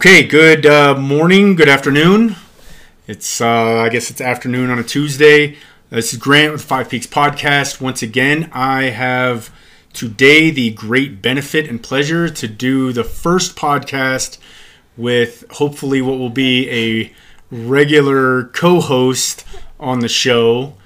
Okay, good uh, morning, good afternoon. It's, uh, I guess it's afternoon on a Tuesday. This is Grant with Five Peaks Podcast. Once again, I have today the great benefit and pleasure to do the first podcast with hopefully what will be a regular co host on the show,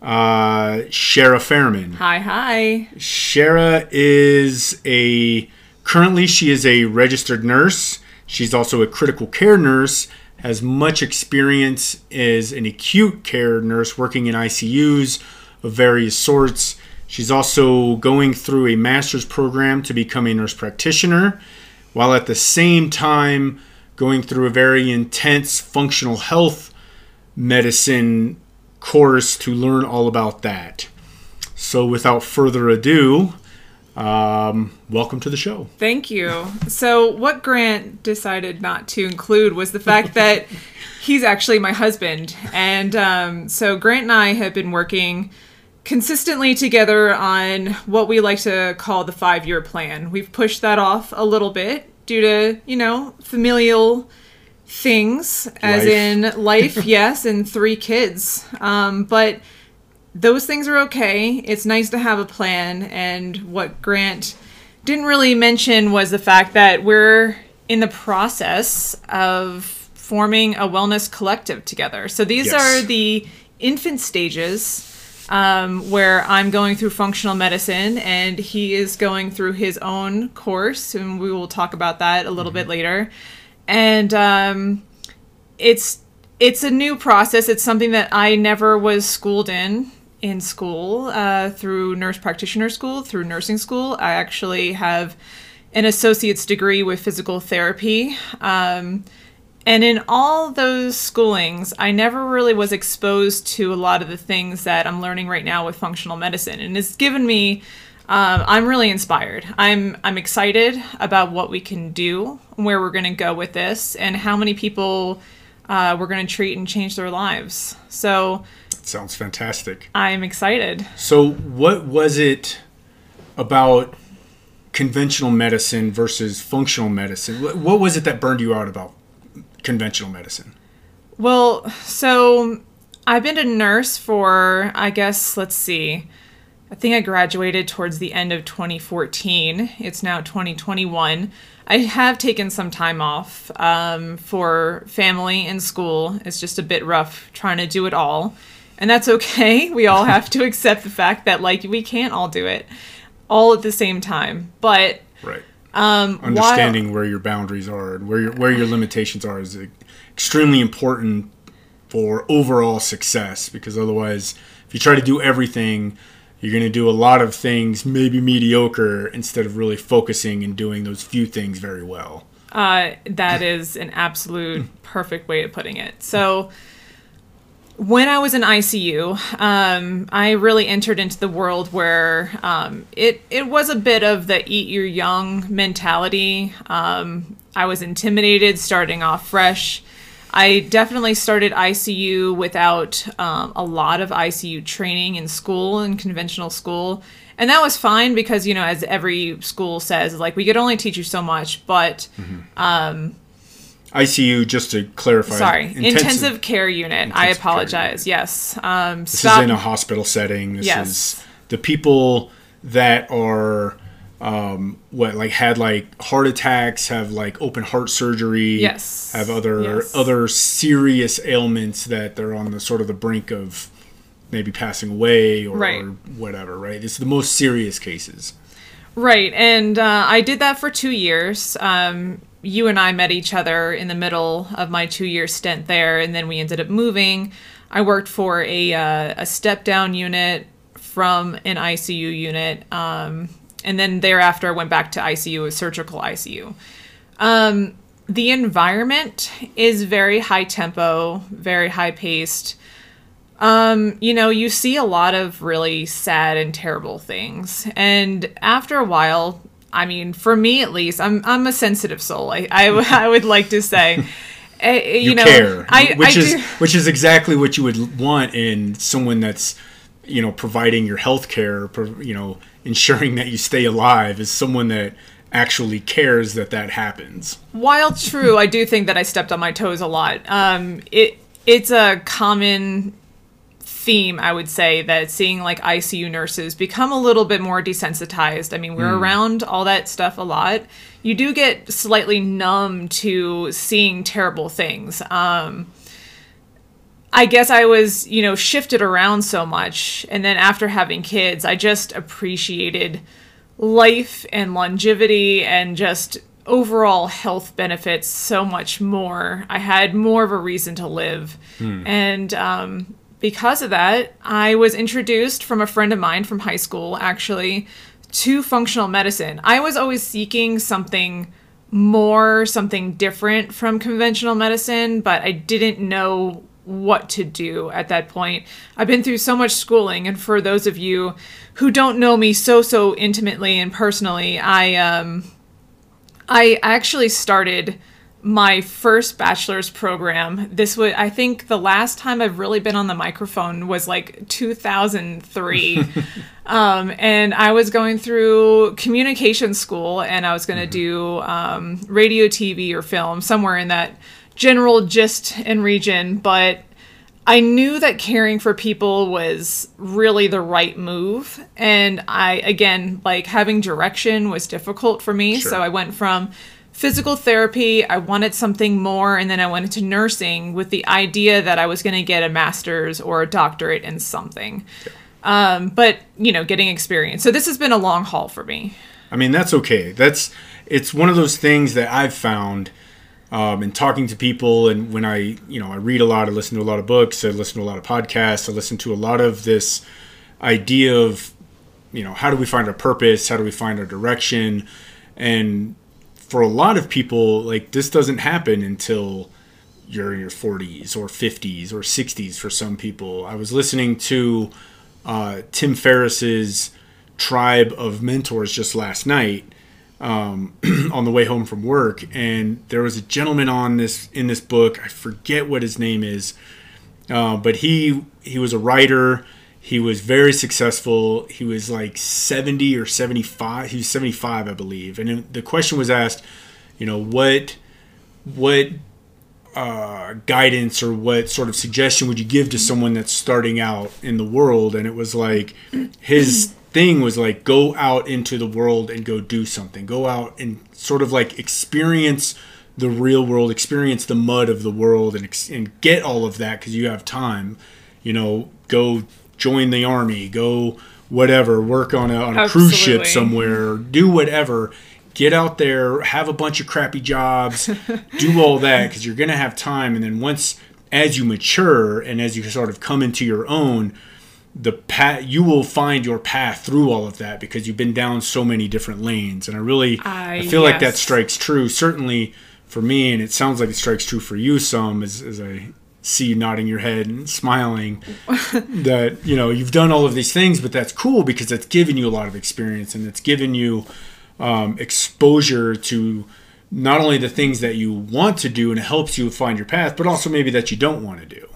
uh, Shara Fairman. Hi, hi. Shara is a currently she is a registered nurse. She's also a critical care nurse, has much experience as an acute care nurse working in ICUs of various sorts. She's also going through a master's program to become a nurse practitioner, while at the same time going through a very intense functional health medicine course to learn all about that. So, without further ado, um, welcome to the show. Thank you. So, what Grant decided not to include was the fact that he's actually my husband. And um, so, Grant and I have been working consistently together on what we like to call the five year plan. We've pushed that off a little bit due to, you know, familial things, as Life. in life, yes, and three kids. Um, but those things are okay. It's nice to have a plan. And what Grant didn't really mention was the fact that we're in the process of forming a wellness collective together. So these Yes. are the infant stages um, where I'm going through functional medicine and he is going through his own course. And we will talk about that a little bit later. And um, it's it's a new process. It's something that I never was schooled in in school uh, through nurse practitioner school, through nursing school. I actually have an associate's degree with physical therapy. Um, and in all those schoolings, I never really was exposed to a lot of the things that I'm learning right now with functional medicine. And it's given me um, I'm really inspired. I'm I'm excited about what we can do, where we're going to go with this, and how many people uh, we're going to treat and change their lives. So Sounds fantastic. I'm excited. So, what was it about conventional medicine versus functional medicine? What was it that burned you out about conventional medicine? Well, so I've been a nurse for I guess let's see. I think I graduated towards the end of 2014. It's now 2021. I have taken some time off um, for family and school. It's just a bit rough trying to do it all. And that's okay. We all have to accept the fact that, like, we can't all do it all at the same time. But Right. um, while- Understanding where your boundaries are and where your where your limitations are is extremely important for overall success because otherwise if you try to do everything you're going to do a lot of things maybe mediocre instead of really focusing and doing those few things very well. Uh, that is an absolute perfect way of putting it. So, when I was in ICU, um, I really entered into the world where um, it it was a bit of the eat your young mentality. Um, I was intimidated starting off fresh. I definitely started ICU without um, a lot of ICU training in school in conventional school. And that was fine because, you know, as every school says, like, we could only teach you so much, but ICU just to clarify. sorry, intensive, care unit. I intensive care apologize. Yes. Um, This stop. is in a hospital setting. This Yes. is the people that are um, what like had like heart attacks, have like open heart surgery. Yes. Have other Yes. other serious ailments that they're on the sort of the brink of maybe passing away or, Right. whatever. Right. Is the most serious cases. Right, and uh, I did that for two years. Um, you and I met each other in the middle of my two-year stint there, and then we ended up moving. I worked for a uh, a step-down unit from an ICU unit, um, and then thereafter I went back to ICU, a surgical ICU. Um, the environment is very high tempo, very high paced. Um, you know, you see a lot of really sad and terrible things. And after a while, I mean, for me at least, I'm I'm a sensitive soul. I I, I would like to say, Eh, you, You, know, care, I, which I is do- which is exactly what you would want in someone that's you know providing your health care, you know ensuring that you stay alive is someone that actually cares that that happens. While true, I do think that I stepped on my toes a lot. Um, it it's a common theme, I would say, that seeing like ICU nurses become a little bit more desensitized. I mean, we're around all that stuff a lot. You do get slightly numb to seeing terrible things. Um, I guess I was, you know, shifted around so much. And then after having kids, I just appreciated life and longevity and just overall health benefits so much more. I had more of a reason to live. And um, because of that, I was introduced from a friend of mine from high school, actually, to functional medicine. I was always seeking something more, something different from conventional medicine, but I didn't know what to do at that point. I've been through so much schooling, and for those of you who don't know me so so intimately and personally, I um I actually started my first bachelor's program. This was I think the last time I've really been on the microphone was like 2003. um, and I was going through communication school and I was going to do um, radio, TV, or film somewhere in that general gist and region, but I knew that caring for people was really the right move. And I, again, like having direction was difficult for me. Sure. So I went from physical therapy, I wanted something more, and then I went into nursing with the idea that I was going to get a master's or a doctorate in something. Um, but, you know, getting experience. So this has been a long haul for me. I mean, that's okay. That's it's one of those things that I've found um, in talking to people, and when I, you know, I read a lot, I listen to a lot of books, I listen to a lot of podcasts, I listen to a lot of this idea of, you know, how do we find our purpose? How do we find our direction? And for a lot of people, like this doesn't happen until you're in your 40s or 50s or 60s for some people. I was listening to uh, Tim Ferriss's Tribe of Mentors just last night um, on the way home from work, and there was a gentleman on this in this book. I forget what his name is, uh, but he he was a writer. He was very successful. He was like 70 or 75. He was 75, I believe. And the question was asked, you know, what what uh, guidance or what sort of suggestion would you give to someone that's starting out in the world? And it was like his thing was like go out into the world and go do something. Go out and sort of like experience the real world, experience the mud of the world, and and get all of that because you have time. You know, go join the army, go whatever, work on a, on a cruise ship somewhere, do whatever. Get out there, have a bunch of crappy jobs, do all that because you're going to have time. And then once, as you mature and as you sort of come into your own, the path you will find your path through all of that because you've been down so many different lanes. And I really, I- I feel like that strikes true. Certainly for me, and it sounds like it strikes true for you some as, as I see you nodding your head and smiling that you know you've done all of these things but that's cool because that's given you a lot of experience and it's given you um, exposure to not only the things that you want to do and it helps you find your path but also maybe that you don't want to do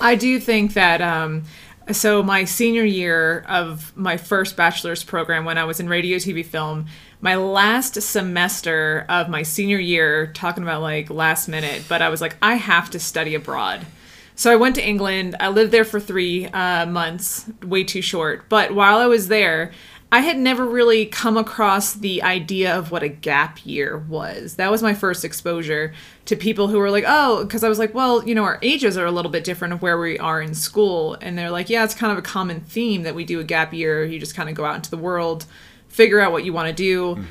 I do think that um so my senior year of my first bachelor's program when I was in radio TV film, my last semester of my senior year talking about like last minute, but I was like I have to study abroad. So I went to England. I lived there for 3 uh, months, way too short. But while I was there, I had never really come across the idea of what a gap year was. That was my first exposure to people who were like, oh, because I was like, well, you know, our ages are a little bit different of where we are in school. And they're like, yeah, it's kind of a common theme that we do a gap year. You just kind of go out into the world, figure out what you want to do. Mm-hmm.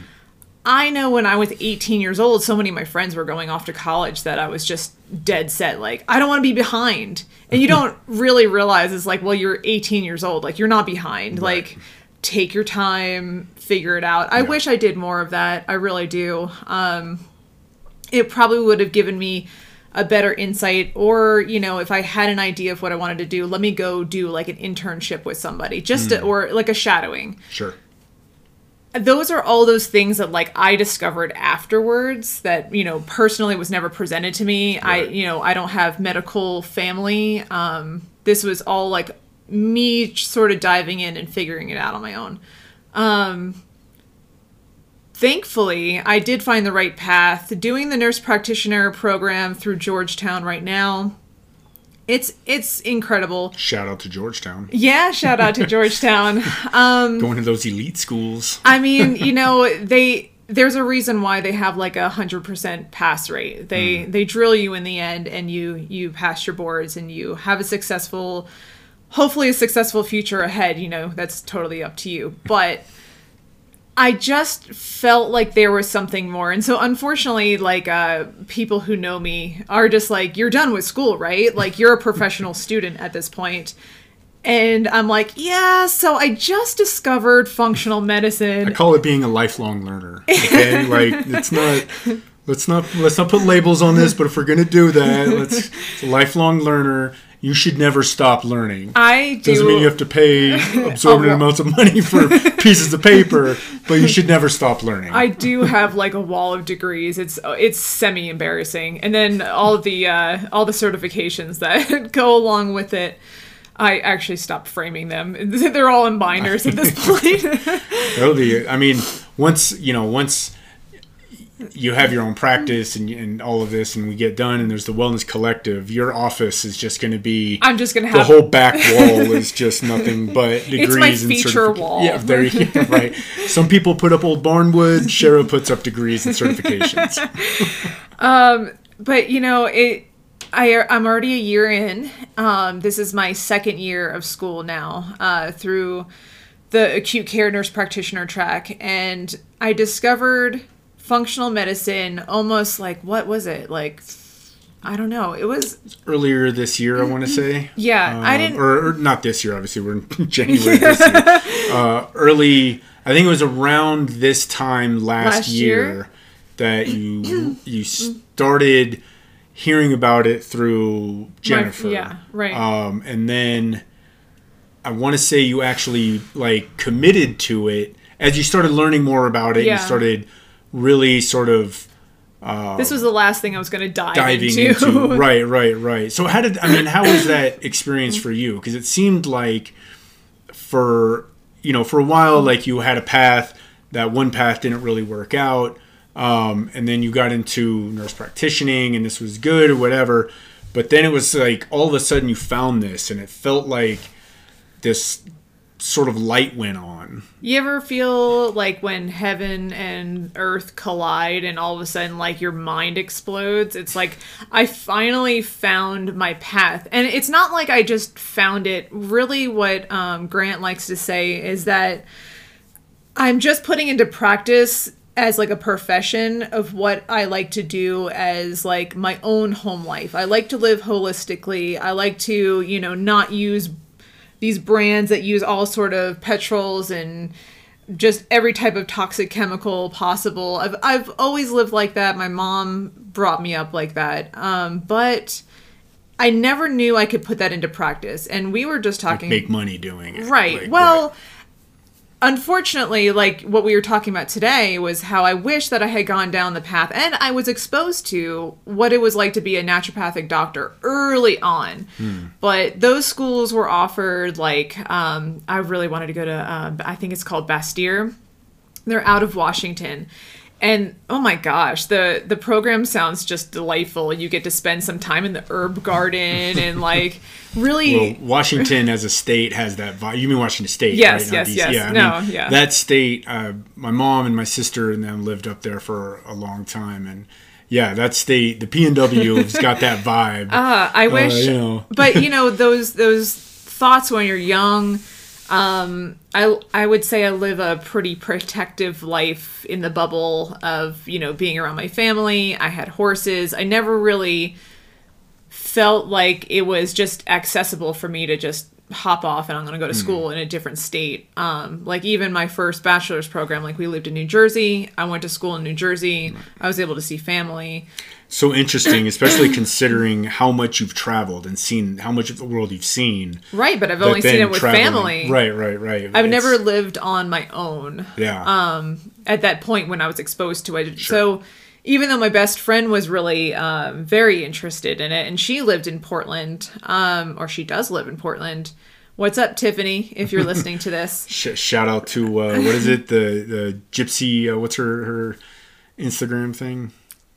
I know when I was 18 years old, so many of my friends were going off to college that I was just dead set. Like, I don't want to be behind. And you don't really realize it's like, well, you're 18 years old. Like, you're not behind. Like, take your time, figure it out. I wish I did more of that. I really do. Um, it probably would have given me a better insight or you know if i had an idea of what i wanted to do let me go do like an internship with somebody just to, or like a shadowing sure those are all those things that like I discovered afterwards that you know personally was never presented to me. I you know I don't have medical family. Um, this was all like me sort of diving in and figuring it out on my own. Um, thankfully, I did find the right path. Doing the nurse practitioner program through Georgetown right now, it's it's incredible. Shout out to Georgetown. Yeah, shout out to Georgetown. Um, Going to those elite schools. I mean, you know, they there's a reason why they have like a hundred percent pass rate. They they drill you in the end, and you you pass your boards, and you have a successful, hopefully a successful future ahead. You know, that's totally up to you. But I just felt like there was something more, and so unfortunately, like uh, people who know me are just like, "You're done with school, right? Like you're a professional student at this point." And I'm like, yeah, so I just discovered functional medicine. I call it being a lifelong learner. Okay, like it's not. Let's not let's not put labels on this, but if we're gonna do that, let's it's a lifelong learner. You should never stop learning. I do. Doesn't mean you have to pay absorbent Oh, amounts of money for pieces of paper, but you should never stop learning. I do have like a wall of degrees. It's it's semi embarrassing, and then all the uh, all the certifications that go along with it. I actually stopped framing them. They're all in binders at this point. Be. I mean, once you know, once you have your own practice and, and all of this, and we get done, and there's the wellness collective, your office is just going to be. I'm just gonna have the whole back wall is just nothing but degrees it's my and feature certifica- wall. Yeah, there you go. Right. Some people put up old barnwood. Shara puts up degrees and certifications. um but you know it I, i'm already a year in um, this is my second year of school now uh, through the acute care nurse practitioner track and i discovered functional medicine almost like what was it like i don't know it was Earlier this year, I want to say. yeah i Um, didn't or, or not this year. Obviously, we're in January this year. Uh, early, I think it was around this time last, Last year, year? that you you started hearing about it through Jennifer. yeah, right. Um, and then I want to say you actually like committed to it as you started learning more about it. Yeah. You started really sort of this was the last thing i was going to dive diving into, into. Right right right. So how did i mean how was that experience for you? Because it seemed like for you know for a while like you had a path that one path didn't really work out um, and then you got into nurse practitioning and this was good or whatever but then it was like all of a sudden you found this and it felt like this sort of light went on You ever feel like when heaven and earth collide and all of a sudden like your mind explodes? It's like I finally found my path. And it's not like I just found it. Really what um, Grant likes to say is that I'm just putting into practice as like a profession of what I like to do as like my own home life. I like to live holistically. I like to, you know, not use these brands that use all sort of petrols and just every type of toxic chemical possible. I've I've always lived like that. My mom brought me up like that. Um, but I never knew I could put that into practice. And we were just talking make money doing it Right. Like, well, right. Unfortunately, like what we were talking about today was how I wish that I had gone down the path and I was exposed to what it was like to be a naturopathic doctor early on. But those schools were offered like um, I really wanted to go to uh, I think it's called Bastyr. They're out of Washington. And oh my gosh, the the program sounds just delightful. You get to spend some time in the herb garden and like really Well, Washington as a state has that vibe. You mean Washington State? Yes, right? Yes, DC. yes. Yeah, I No, mean, yeah. That state, uh, my mom and my sister and them lived up there for a long time, and yeah, that state, the P and W has got that vibe. Uh, I wish, you know. but you know those those thoughts when you're young. Um, I I would say I live a pretty protective life in the bubble of you know being around my family. I had horses. I never really felt like it was just accessible for me to just hop off and I'm going to go to school in a different state. Um, like even my first bachelor's program, like we lived in New Jersey. I went to school in New Jersey. I was able to see family. so interesting, especially considering how much you've traveled and seen how much of the world you've seen. Right, but I've but only seen it with traveling- family. Right, right, right. I've It's- never lived on my own Yeah. um, at that point when I was exposed to it. So even though my best friend was really um, very interested in it, and she lived in Portland, um, or she does live in Portland, What's up, Tiffany? If you're listening to this, Sh- shout out to uh, what is it? The the gypsy. Uh, what's her her Instagram thing?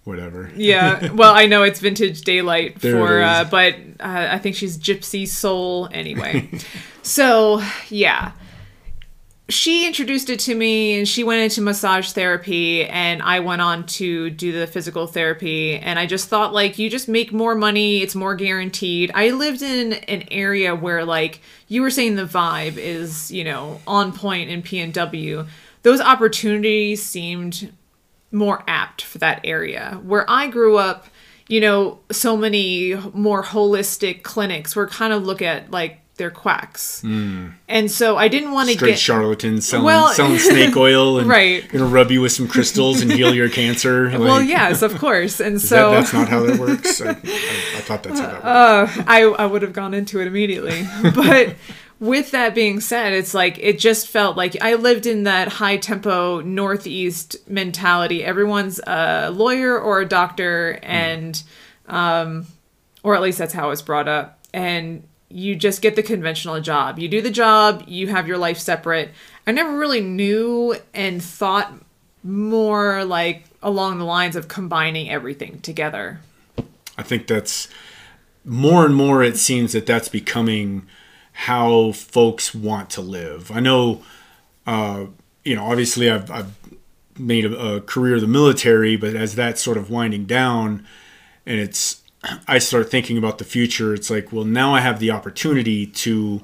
Whatever. yeah. Well, I know it's Vintage Daylight There for, uh, but uh, I think she's Gypsy Soul anyway. so yeah, she introduced it to me, and she went into massage therapy, and I went on to do the physical therapy, and I just thought like you just make more money, it's more guaranteed. I lived in an area where like you were saying the vibe is you know on point in PNW. Those opportunities seemed more apt for that area. Where I grew up, you know, so many more holistic clinics were kind of look at like they're quacks. And so I didn't want to Hmm. Get charlatans selling Well- selling snake oil and Right. gonna rub you with some crystals and heal your cancer. Like, Well, yes, of course. And that- so that's not how that works. I, I, I thought that's how that worked. uh, I I would have gone into it immediately. But with that being said, it's like it just felt like I lived in that high tempo northeast mentality. Everyone's a lawyer or a doctor, and um, or at least that's how I was brought up. And you just get the conventional job. You do the job. You have your life separate. I never really knew and thought more like along the lines of combining everything together. I think that's more and more. It seems that that's becoming how folks want to live. I know, uh, you know, obviously I've, I've made a, a career of the military, but as that's sort of winding down, and it's I start thinking about the future. It's like, well, now I have the opportunity to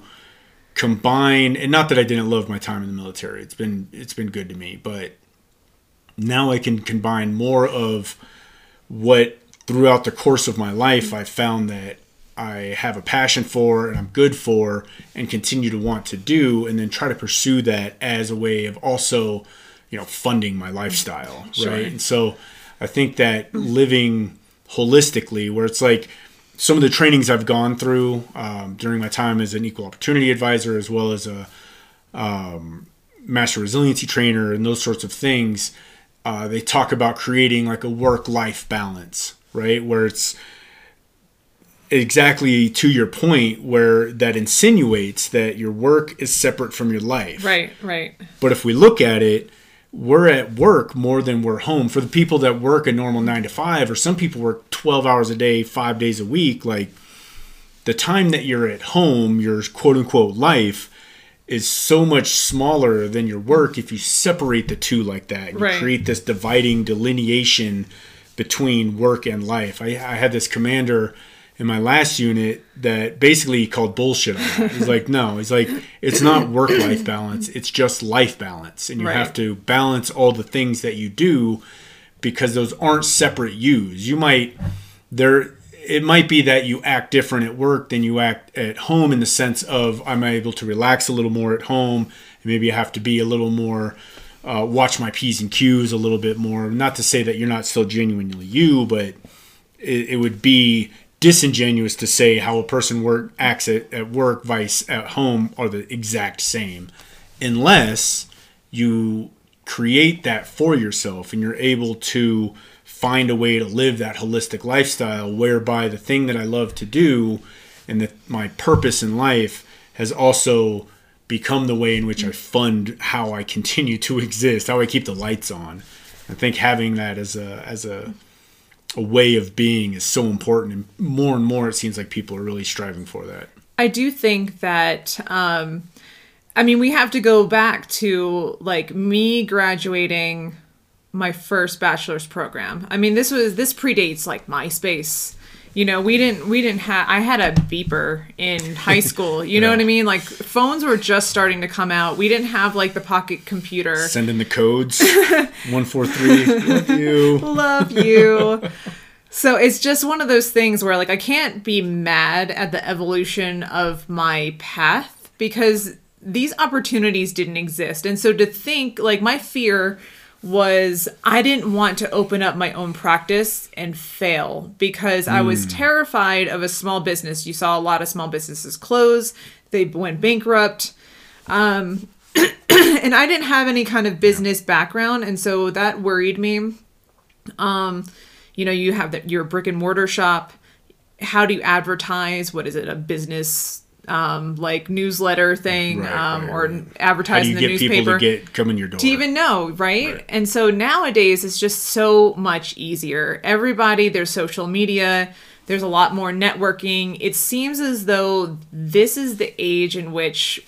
combine, and not that I didn't love my time in the military. It's been it's been good to me, but now I can combine more of what throughout the course of my life I found that I have a passion for and I'm good for and continue to want to do and then try to pursue that as a way of also, you know, funding my lifestyle, Sure. right? And so I think that living holistically where it's like some of the trainings I've gone through um, during my time as an equal opportunity advisor as well as a um, master resiliency trainer and those sorts of things uh, they talk about creating like a work life balance, right? Where it's exactly to your point, where that insinuates that your work is separate from your life. Right, right. But if we look at it, we're at work more than we're home. For the people that work a normal nine to five, or some people work 12 hours a day, five days a week, like the time that you're at home, your quote unquote life, is so much smaller than your work if you separate the two like that. You Right. create this dividing delineation between work and life. I, I had this commander in my last unit that basically called bullshit on that. He's like, no, he's like, it's not work life balance, it's just life balance. And you Right. have to balance all the things that you do because those aren't separate yous. You might there it might be that you act different at work than you act at home in the sense of I'm able to relax a little more at home and maybe I have to be a little more uh, watch my p's and q's a little bit more not to say that you're not still genuinely you but it, it would be disingenuous to say how a person work acts at, at work vice at home are the exact same unless you create that for yourself and you're able to find a way to live that holistic lifestyle whereby the thing that I love to do and that my purpose in life has also become the way in which I fund how I continue to exist, how I keep the lights on. I think having that as a as a a way of being is so important and more and more it seems like people are really striving for that. I do think that um I mean we have to go back to like me graduating my first bachelor's program. I mean this was this predates like MySpace. You know, we didn't we didn't have I had a beeper in high school. You know what I mean? Like phones were just starting to come out. We didn't have like the pocket computer. Send in the codes. One four three. Love you. love you. so it's just one of those things where like I can't be mad at the evolution of my path because these opportunities didn't exist. And so to think like my fear was I didn't want to open up my own practice and fail because I was terrified of a small business. You saw a lot of small businesses close, they went bankrupt Um, and I didn't have any kind of business background, and so that worried me. Um, you know, you have that your brick and mortar shop. How do you advertise? What is it? A business um, like newsletter thing Right, um, right, or right. Advertising you the get newspaper people to get come in your door? to even know, right? Right. And so nowadays it's just so much easier. Everybody, there's social media, there's a lot more networking. It seems as though this is the age in which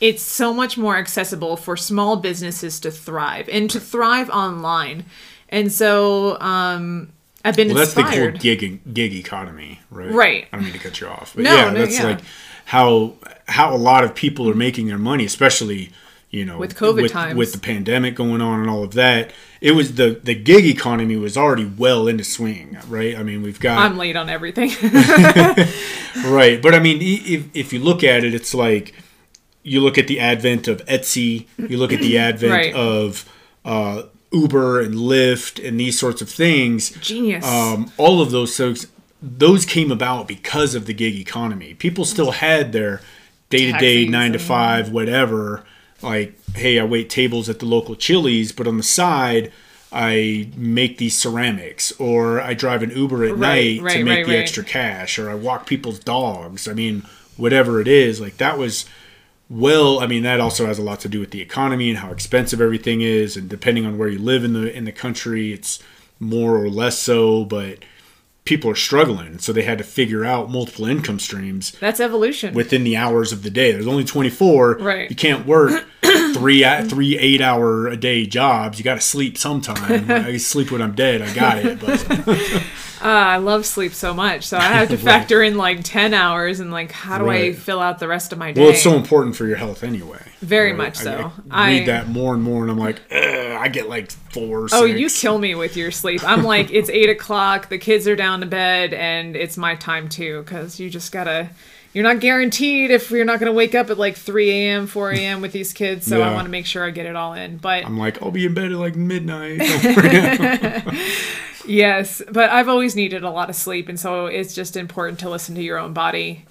it's so much more accessible for small businesses to thrive and to thrive online. And so um, I've been well, that's the whole gig gig economy, right? Right. I don't mean to cut you off, but No, yeah, no, that's yeah. like how how a lot of people are making their money, especially you know With COVID with, times. with the pandemic going on and all of that. It was the the gig economy was already well into swing, right? I mean, we've got I'm late on everything. Right, but I mean, if if you look at it, it's like you look at the advent of Etsy, you look at the advent Right. of uh, Uber and Lyft and these sorts of things. Genius. Um, all of those things, those came about because of the gig economy. People still had their day to day, nine to five, whatever. Like, hey, I wait tables at the local Chili's, but on the side. I make these ceramics, or I drive an Uber at Right, night to make right, the right. extra cash or I walk people's dogs. I mean, whatever it is, like that was well, I mean, that also has a lot to do with the economy and how expensive everything is and depending on where you live in the in the country, it's more or less so, but people are struggling. So they had to figure out multiple income streams That's evolution. within the hours of the day. There's only 24. Right. You can't work three three eight hour a day jobs. You got to sleep sometime. I sleep when I'm dead. I got it. But Ah, I love sleep so much, so I have to factor in like ten hours and like how do I fill out the rest of my day? Well, it's so important for your health anyway. Very much I- so. I, read I- that more and more, and I'm like, I get like four. Oh, six. you kill me with your sleep. I'm like, it's eight o'clock, the kids are down to bed, and it's my time too, because you just gotta. You're not guaranteed if you're not gonna wake up at like 3 a.m., 4 a.m. with these kids, so I want to make sure I get it all in. But I'm like, I'll be in bed at like midnight. yes, but I've always needed a lot of sleep, and so it's just important to listen to your own body.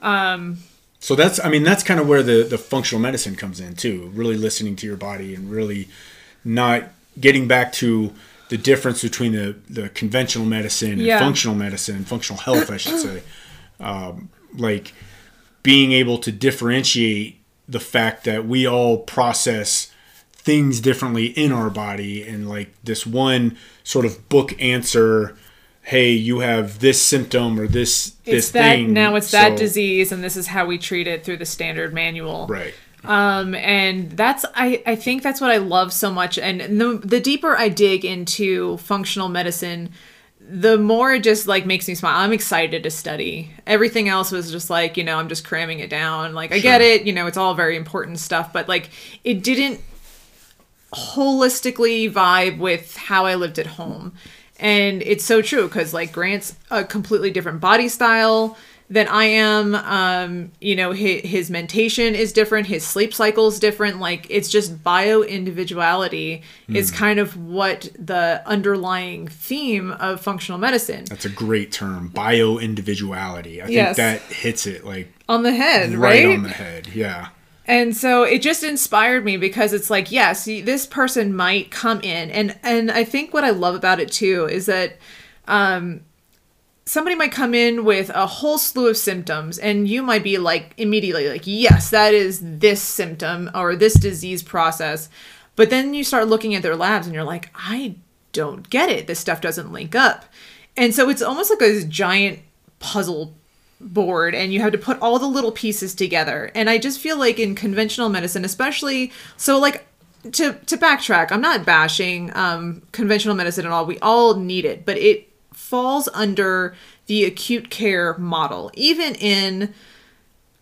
so that's, I mean, that's kind of where the the functional medicine comes in too. Really listening to your body and really not getting back to the difference between the the conventional medicine and Yeah. functional medicine, functional health, I should say. Um, like being able to differentiate the fact that we all process things differently in our body. And like this one sort of book answer hey you have this symptom or this It's this that thing. now it's that disease, and this is how we treat it through the standard manual. right. Um and that's i i think that's what i love so much. And the the deeper i dig into functional medicine the more it just like makes me smile. I'm excited to study. Everything else was just like you know i'm just cramming it down. Like i get it you know it's all very important stuff but like it didn't holistically vibe with how I lived at home. And it's so true because like Grant's a completely different body style than I am. Um, you know, his, his mentation is different, his sleep cycle is different. Like it's just bio individuality is kind of what the underlying theme of functional medicine that's a great term bio individuality i Yes. think that hits it like on the head, right, right? on the head yeah And so it just inspired me because it's like, yes, this person might come in and and I think what I love about it too is that um somebody might come in with a whole slew of symptoms and you might be like immediately like, yes, that is this symptom or this disease process. But then you start looking at their labs and you're like, I don't get it. This stuff doesn't link up. And so it's almost like this giant puzzle board and you have to put all the little pieces together. And I just feel like in conventional medicine, especially so like to to backtrack, I'm not bashing um, conventional medicine at all. We all need it, but it falls under the acute care model. Even in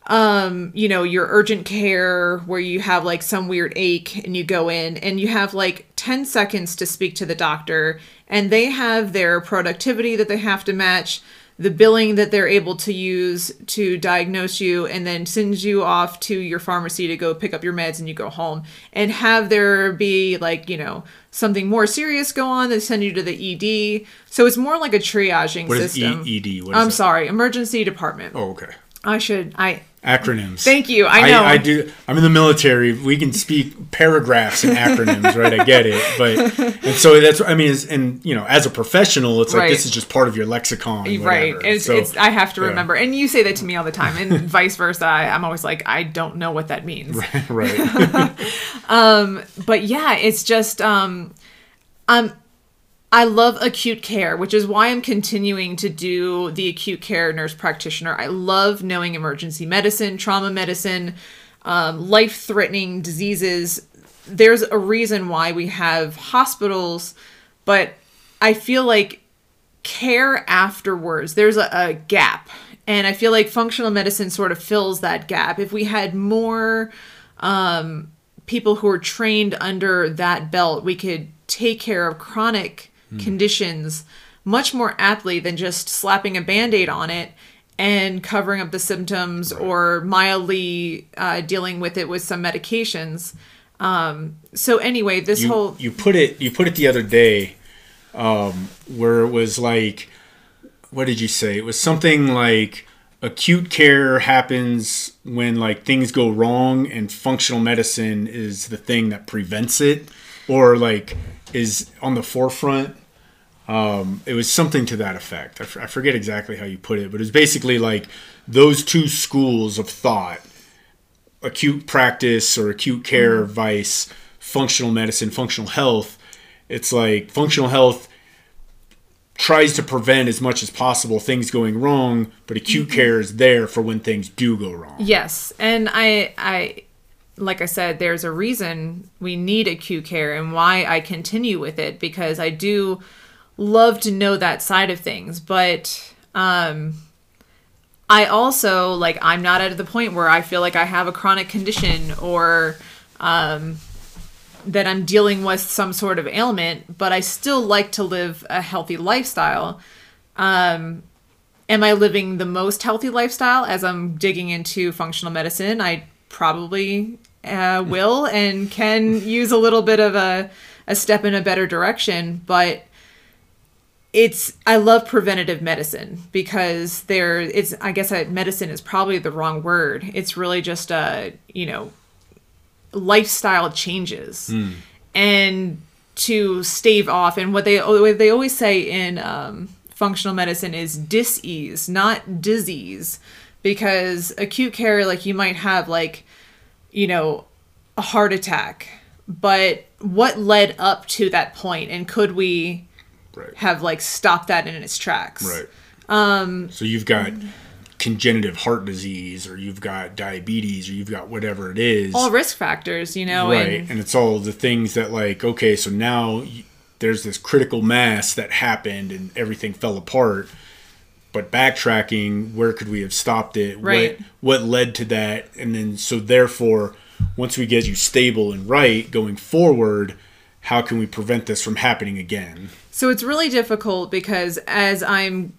um, you know, your urgent care where you have like some weird ache and you go in and you have like 10 seconds to speak to the doctor and they have their productivity that they have to match, the billing that they're able to use to diagnose you and then sends you off to your pharmacy to go pick up your meds and you go home and have there be like, you know, something more serious go on, they send you to the ED. So it's more like a triaging What is system. E- ED? What is I'm it? sorry, emergency department. oh okay I should I acronyms. Thank you. I know. I, do. I'm in the military. We can speak paragraphs and acronyms, right? I get it, but and so that's. I mean, and you know, as a professional, it's like Right. this is just part of your lexicon, right. It's, So, it's I have to yeah. remember, and you say that to me all the time, and vice versa. I, I'm always like, I don't know what that means. right. Um but yeah, it's just um um I love acute care, which is why I'm continuing to do the acute care nurse practitioner. I love knowing emergency medicine, trauma medicine, um, life threatening diseases. There's a reason why we have hospitals, but I feel like care afterwards, there's a, a gap. And I feel like functional medicine sort of fills that gap. If we had more um, people who are trained under that belt, we could take care of chronic conditions much more aptly than just slapping a band aid on it and covering up the symptoms or mildly uh, dealing with it with some medications. Um, so, anyway, this you, whole. you put it you put it the other day um, where it was like what did you say it was something like acute care happens when like things go wrong and functional medicine is the thing that prevents it or like is on the forefront um, it was something to that effect. I, f- I forget exactly how you put it but it was basically like those two schools of thought acute practice or acute care vice functional medicine functional health it's like functional health tries to prevent as much as possible things going wrong but acute care is there for when things do go wrong. Yes, and I I like I said there's a reason we need acute care and why I continue with it because I do love to know that side of things, but um I also like I'm not at the point where I feel like I have a chronic condition or um that I'm dealing with some sort of ailment, but I still like to live a healthy lifestyle. Um, am I living the most healthy lifestyle as I'm digging into functional medicine? I probably uh, will and can use a little bit of a, a step in a better direction, but it's I love preventative medicine because there it's I guess uh, medicine is probably the wrong word. It's really just a you know lifestyle changes. And to stave off and what they what they always say in um, functional medicine is dis-ease not disease. Because acute care like you might have like you know a heart attack but what led up to that point? And could we right. have like stopped that in its tracks. Right. Um so you've got congenitive heart disease or you've got diabetes or you've got whatever it is. All risk factors you know right and and it's all the things that like okay so now there's this critical mass that happened and everything fell apart but backtracking where could we have stopped it? Right. what what led to that? And then so therefore once we get you stable and right going forward how can we prevent this from happening again So it's really difficult because as I'm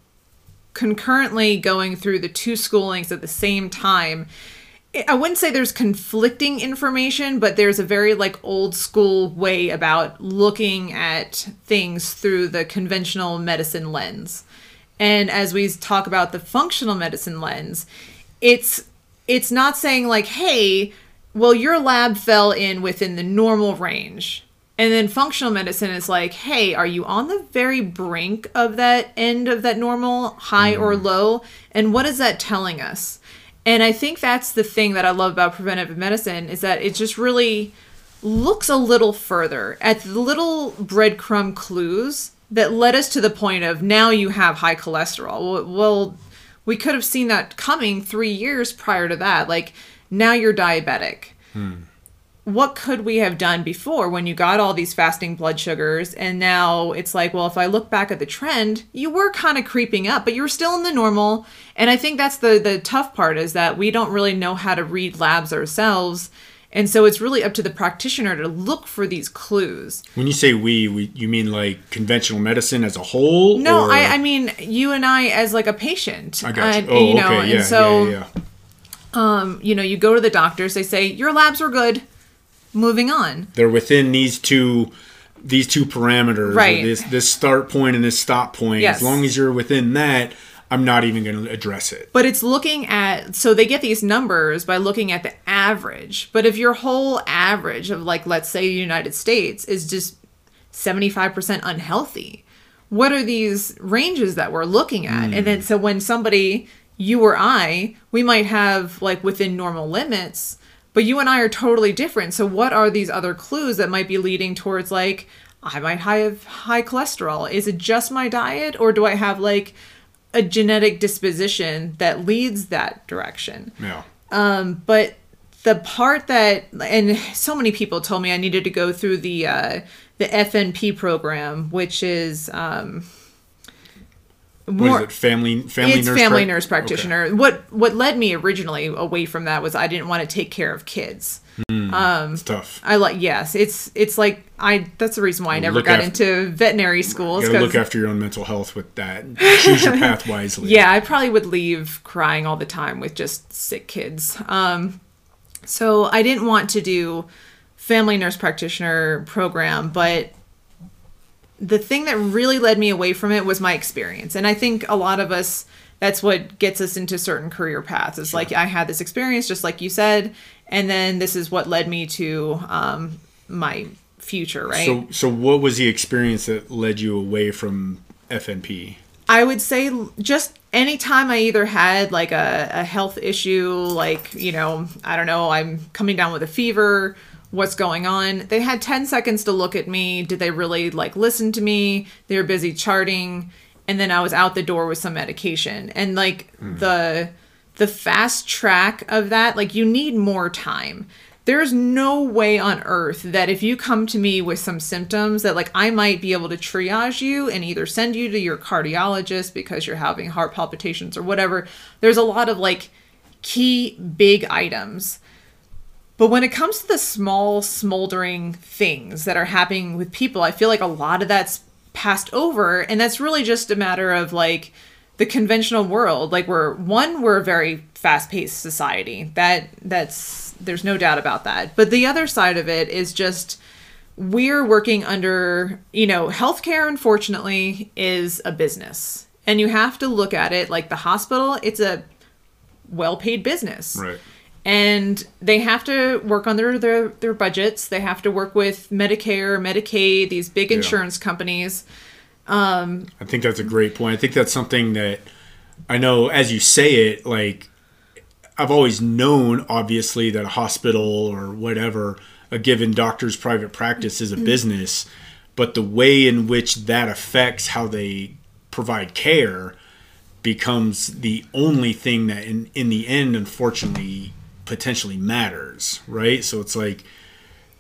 concurrently going through the two schoolings at the same time, I- wouldn't say there's conflicting information, but there's a very like old school way about looking at things through the conventional medicine lens. And as we talk about the functional medicine lens, it's it's not saying like, "Hey, well your lab fell in within the normal range." And then functional medicine is like, hey, are you on the very brink of that end of that normal, high or mm-hmm. low? And what is that telling us? And I think that's the thing that I love about preventive medicine is that it just really looks a little further at the little breadcrumb clues that led us to the point of now you have high cholesterol. Well, well we could have seen that coming three years prior to that. Like now you're diabetic hmm. What could we have done before when you got all these fasting blood sugars? And now it's like well if i look back at the trend you were kind of creeping up but you were still in the normal. And i think that's the the tough part is that we don't really know how to read labs ourselves. And so it's really up to the practitioner to look for these clues. When you say we, we you mean like conventional medicine as a whole no I, I mean you and i as like a patient. I got you. And, oh you know okay. yeah, and so yeah yeah. yeah you know you go to the doctors they say your labs were good moving on they're within these two these two parameters Right. this this start point and this stop point Yes. as long as you're within that I'm not even going to address it. But it's looking at so they get these numbers by looking at the average. But if your whole average of like let's say the United States is just 75% unhealthy, what are these ranges that we're looking at? And then hmm. so when somebody you or I, we might have like within normal limits, but you and I are totally different. So what are these other clues that might be leading towards like I might have high cholesterol? Is it just my diet or do I have like a genetic disposition that leads that direction? Yeah. Um, but the part that and so many people told me I needed to go through the uh, the FNP program, which is um, What is it? Family family it's nurse family prac- nurse Okay. practitioner. What what led me originally away from that was I didn't want to take care of kids. It's tough. I like yes, it's it's like I that's the reason why I never Look got into veterinary school. You gotta look after your own mental health with that. Choose your path wisely. Yeah, I probably would leave crying all the time with just sick kids. Um, so I didn't want to do family nurse practitioner program, but the thing that really led me away from it was my experience. And I think a lot of us that's what gets us into certain career paths. It's like I had this experience just like you said, and then this is what led me to um, my future, right? So so what was the experience that led you away from FNP? I would say just anytime I either had like a, a health issue, like, you know, I don't know, I'm coming down with a fever, what's going on? They had 10 seconds to look at me. Did they really like listen to me? They were busy charting. And then I was out the door with some medication. And like hmm. the the fast track of that, like you need more time. There's no way on earth that if you come to me with some symptoms that like I might be able to triage you and either send you to your cardiologist because you're having heart palpitations or whatever. There's a lot of like key big items. But when it comes to the small smoldering things that are happening with people, I feel like a lot of that's passed over and that's really just a matter of like the conventional world. Like we're one we're a very fast-paced society. That that's there's no doubt about that. But the other side of it is just we're working under you know healthcare unfortunately is a business. And you have to look at it like the hospital it's a well-paid business. Right. And they have to work on their, their their budgets they have to work with medicare medicaid these big Yeah. insurance companies I think that's a great point. I think that's something that I know as you say it, like I've always known obviously that a hospital or whatever, a given doctor's private practice is a mm-hmm. business, but the way in which that affects how they provide care becomes the only thing that in, in the end unfortunately potentially matters, right? So it's like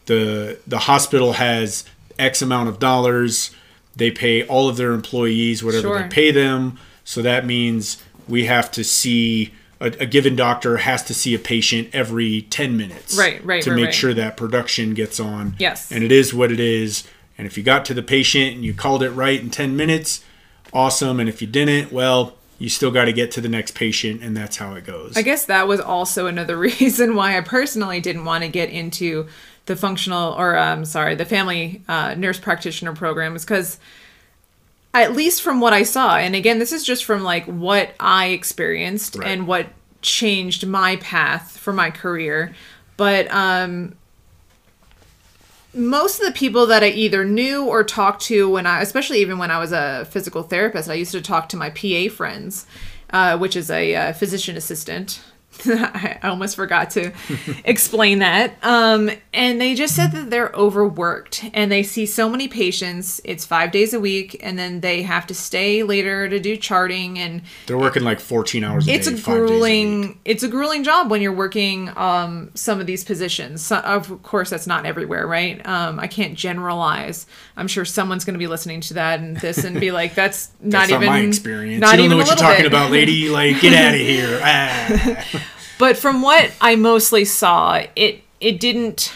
the the hospital has X amount of dollars. They pay all of their employees whatever Sure. they pay them. So that means we have to see a, a given doctor has to see a patient every ten minutes, Right, right, to right, make right. sure that production gets on. Yes. and it is what it is. And if you got to the patient and you called it right in ten minutes, awesome. And if you didn't, well, you still got to get to the next patient, and that's how it goes. I guess that was also another reason why I personally didn't want to get into the functional or um sorry, the family uh, nurse practitioner program is because at least from what I saw, and again, this is just from like what I experienced Right. and what changed my path for my career. But um most of the people that I either knew or talked to when I, especially even when I was a physical therapist, I used to talk to my PA friends, uh, which is a uh, physician assistant. I almost forgot to explain that. Um, and they just said that they're overworked and they see so many patients. It's five days a week, and then they have to stay later to do charting and They're working like fourteen hours. A it's day, a five days week. grueling it's a grueling job when you're working um some of these positions so, of course that's not everywhere right um i can't generalize i'm sure someone's going to be listening to that and this and be like that's not That's even not my experience. not you don't even know what you're talking bit. about, lady. Like, get out of here. Ah. But from what i mostly saw it it didn't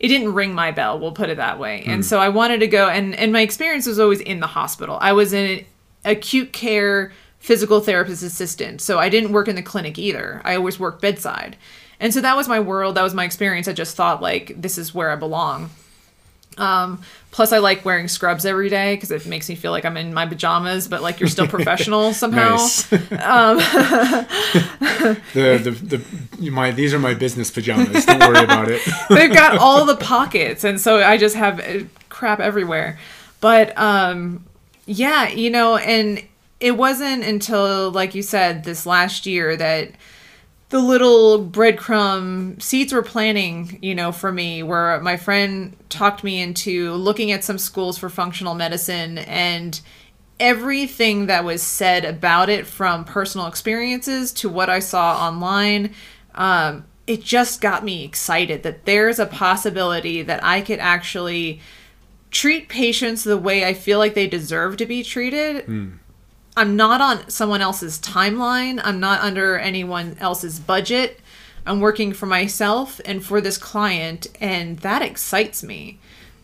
it didn't ring my bell we'll put it that way. And hmm. so i wanted to go and and my experience was always in the hospital. I was in acute care physical therapist assistant so i didn't work in the clinic either. I always worked bedside. And so that was my world that was my experience. I just thought like this is where i belong Um, plus, I like wearing scrubs every day because it makes me feel like I'm in my pajamas, but like you're still professional somehow. Um, the, the the my these are my business pajamas. Don't worry about it. They've got all the pockets, and so I just have uh, crap everywhere. But um, yeah, you know, and it wasn't until, like you said, this last year that the little breadcrumb seeds were planting, you know, for me, where my friend talked me into looking at some schools for functional medicine and everything that was said about it from personal experiences to what I saw online. Um, it just got me excited that there's a possibility that I could actually treat patients the way I feel like they deserve to be treated. Mm. I'm not on someone else's timeline. I'm not under anyone else's budget. I'm working for myself and for this client, and that excites me.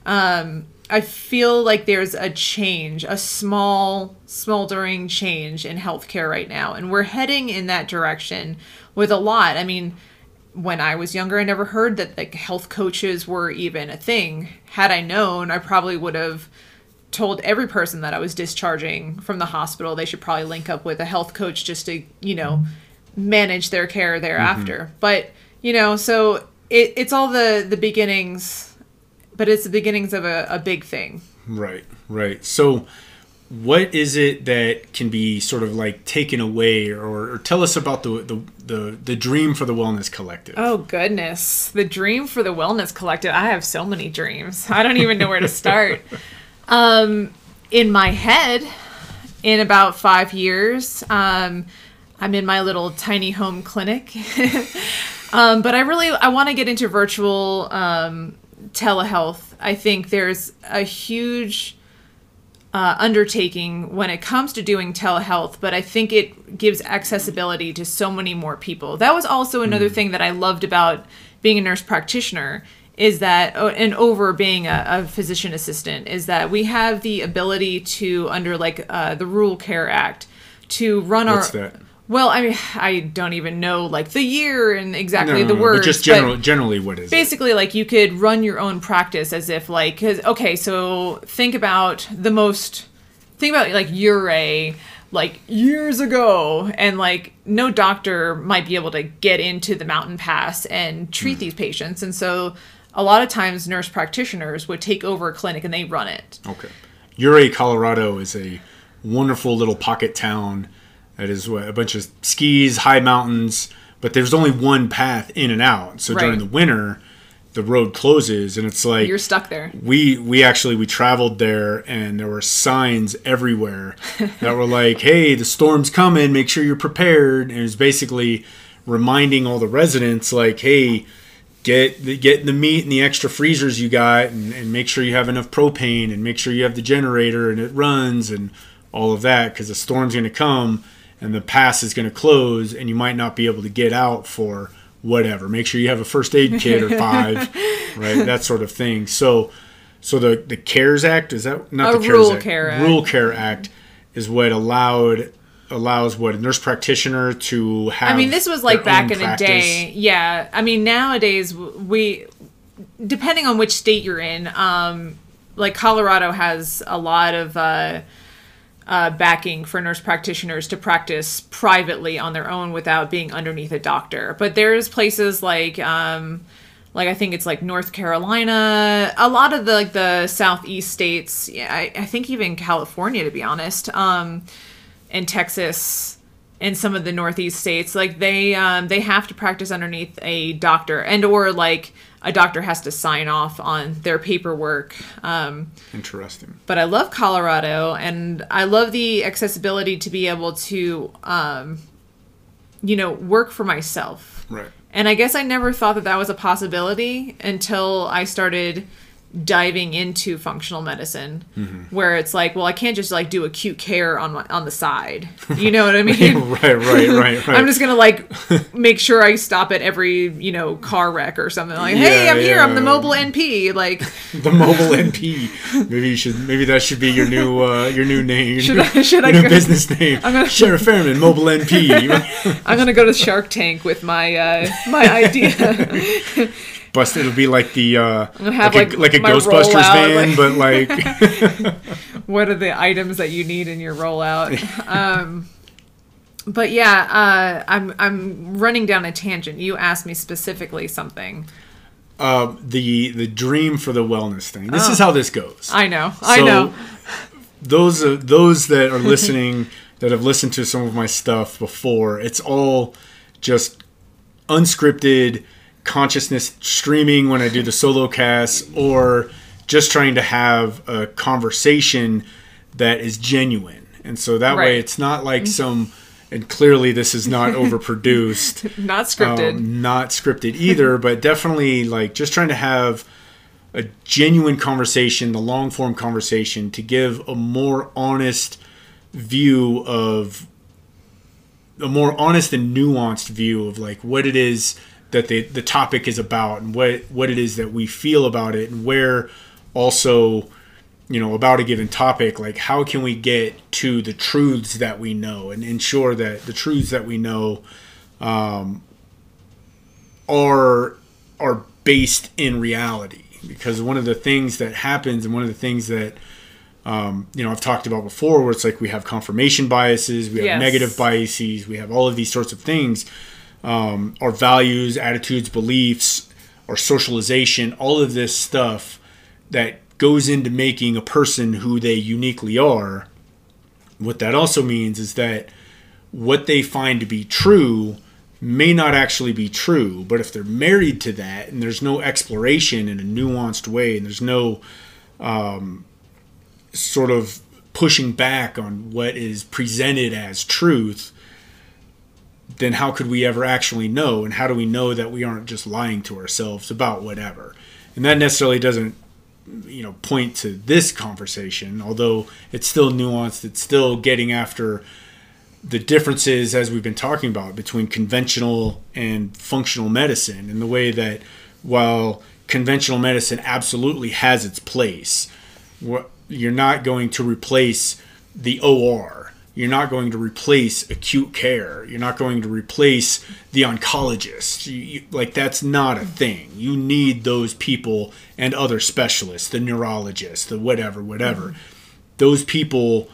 Um, I feel like there's a change, a small, smoldering change in healthcare right now, and we're heading in that direction with a lot. I mean, when I was younger, I never heard that like health coaches were even a thing. Had I known, I probably would have told every person that I was discharging from the hospital they should probably link up with a health coach just to, you know, manage their care thereafter. Mm-hmm. But, you know, so it, it's all the the beginnings, but it's the beginnings of a, a big thing. Right, right. So what is it that can be sort of like taken away or, or, tell us about the, the, the the dream for the wellness collective oh goodness the dream for the wellness collective i have so many dreams i don't even know where to start um, in my head in about five years um, i'm in my little tiny home clinic um, but i really i want to get into virtual um, telehealth i think there's a huge uh, undertaking when it comes to doing telehealth, but I think it gives accessibility to so many more people. That was also another mm. thing that I loved about being a nurse practitioner is that oh, and over being a, a, physician assistant is that we have the ability to under like uh, the rural care act to run What's our that? Well, I mean, I don't even know like the year and exactly no, the words. But just general, but generally, what is basically it? like you could run your own practice as if like because okay, so think about the most think about like Ouray like years ago and like no doctor might be able to get into the mountain pass and treat mm. these patients and so a lot of times nurse practitioners would take over a clinic and they run it okay Ouray colorado is a wonderful little pocket town that is a bunch of skis, high mountains, but there's only one path in and out. So right. during the winter, the road closes and it's like you're stuck there. We we actually we traveled there and there were signs everywhere that were like, "Hey, the storm's coming. Make sure you're prepared." And it was basically reminding all the residents like, "Hey, get the, get the meat and the extra freezers you got and, and make sure you have enough propane and make sure you have the generator and it runs and all of that because the storm's going to come and the pass is going to close and you might not be able to get out for whatever. Make sure you have a first aid kit or five, right? That sort of thing. So, so the the CARES Act is that not a the CARES Act? Care Act. Rural Care Act is what allowed allows what a nurse practitioner to have. I mean, this was like back in practice. the day. Yeah, I mean nowadays we, depending on which state you're in, um, like Colorado has a lot of. Uh, uh, backing for nurse practitioners to practice privately on their own without being underneath a doctor. But there's places like, um, like I think it's like North Carolina, a lot of the like the southeast states. Yeah, I, I think even California, to be honest, um, and Texas and some of the northeast states like they um, they have to practice underneath a doctor and or like a doctor has to sign off on their paperwork. Um, Interesting. But I love Colorado, and I love the accessibility to be able to, um, you know, work for myself. Right. And I guess I never thought that that was a possibility until I started diving into functional medicine mm-hmm. where it's like well i can't just like do acute care on my, on the side. You know what i mean? Right right right right. I'm just gonna like make sure i stop at every you know car wreck or something like hey yeah, i'm yeah. here. I'm the mobile np like the mobile np maybe you should maybe that should be your new uh your new name your should new, I, should I go, business name. I'm gonna, sheriff fairman mobile np i'm gonna go to shark tank with my uh my idea bust. It'll be like the uh, have, like, a, like, like a Ghostbusters rollout, van, like- but like what are the items that you need in your rollout um but yeah uh i'm i'm running down a tangent you asked me specifically something uh, the the dream for the wellness thing. This Oh. is how this goes. i know i know those uh, those that are listening that have listened to some of my stuff before it's all just unscripted consciousness streaming when i do the solo cast or just trying to have a conversation that is genuine. And so that way it's not like some and clearly this is not overproduced. Not scripted. Um, not scripted either, but definitely like just trying to have a genuine conversation, the long form conversation, to give a more honest view of a more honest and nuanced view of like what it is that the the topic is about and what what it is that we feel about it and where also you know about a given topic like how can we get to the truths that we know and ensure that the truths that we know um, are are based in reality because one of the things that happens and one of the things that um, you know I've talked about before where it's like we have confirmation biases we have Yes. negative biases we have all of these sorts of things um, our values attitudes beliefs our socialization all of this stuff that goes into making a person who they uniquely are. What that also means is that what they find to be true may not actually be true, but if they're married to that and there's no exploration in a nuanced way and there's no um, sort of pushing back on what is presented as truth, then how could we ever actually know? And how do we know that we aren't just lying to ourselves about whatever? And that necessarily doesn't you know point to this conversation although it's still nuanced it's still getting after the differences as we've been talking about between conventional and functional medicine and the way that while conventional medicine absolutely has its place you're not going to replace the OR you're not going to replace acute care. You're not going to replace the oncologist. You, you, like that's not a thing. You need those people and other specialists the neurologists the whatever whatever. Those people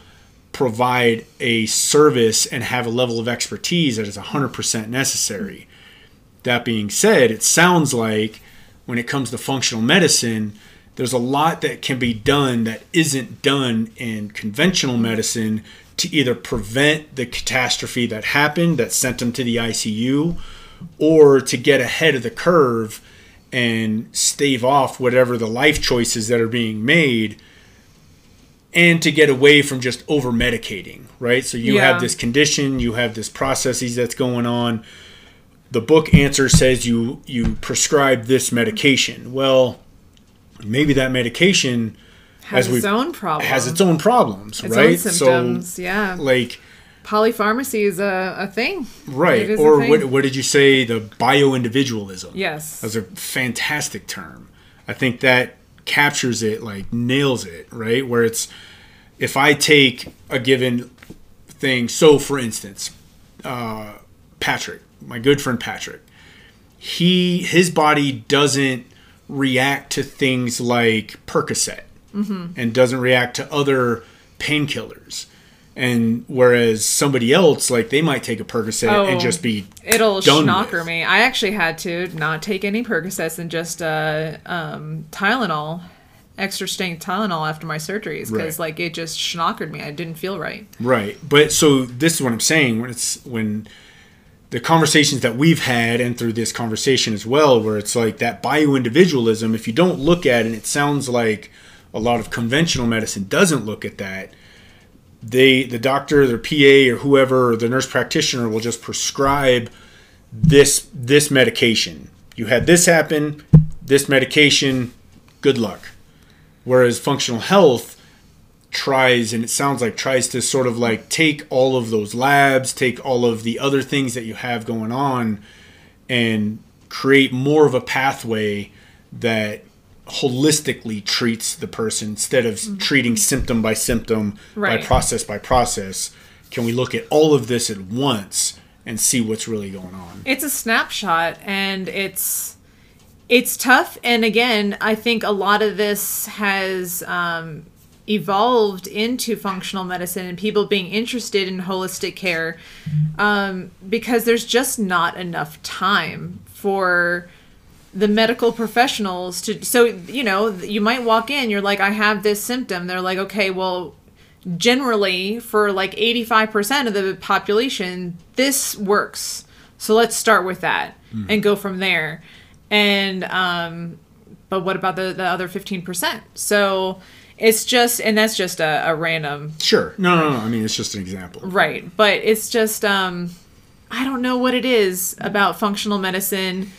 provide a service and have a level of expertise that is 100% necessary. That being said, it sounds like when it comes to functional medicine, there's a lot that can be done that isn't done in conventional medicine to either prevent the catastrophe that happened that sent them to the ICU or to get ahead of the curve and stave off whatever the life choices that are being made and to get away from just over medicating, right? So you Yeah. have this condition, you have this processes that's going on. The book answer says you you prescribe this medication. Well, maybe that medication has its own problem has its own problems, its right? own symptoms yeah like polypharmacy is a, a thing right It is a or thing. what what did you say the bio-individualism? yes That's a fantastic term. I think that captures it, like nails it, right? Where it's if I take a given thing, so for instance, uh, Patrick, my good friend Patrick, he his body doesn't react to things like Percocet and doesn't react to other painkillers. And whereas somebody else, like they might take a Percocet Oh. and just be It'll done schnocker with. me. I actually had to not take any Percocets and just uh, um, Tylenol, extra strength Tylenol after my surgeries because Right. like it just schnockered me. I didn't feel right. Right. But so this is what I'm saying when it's when the conversations that we've had and through this conversation as well where it's like that bio-individualism if you don't look at it and it sounds like a lot of conventional medicine doesn't look at that they the doctor their PA or whoever or the nurse practitioner will just prescribe this this medication. You had this happen this medication good luck. Whereas functional health tries and it sounds like tries to sort of like take all of those labs take all of the other things that you have going on and create more of a pathway that holistically treats the person instead of treating symptom by symptom Right. by process by process. Can we look at all of this at once and see what's really going on? It's a snapshot and it's it's tough. And again i think a lot of this has um, evolved into functional medicine and people being interested in holistic care um, because there's just not enough time for the medical professionals to so you know you might walk in you're like i have this symptom. They're like okay well generally for like 85% of the population this works. So let's start with that mm. and go from there. And um but what about the the other 15% so it's just and that's just a, a random sure. No no no. I mean it's just an example. Right. But it's just um i don't know what it is about functional medicine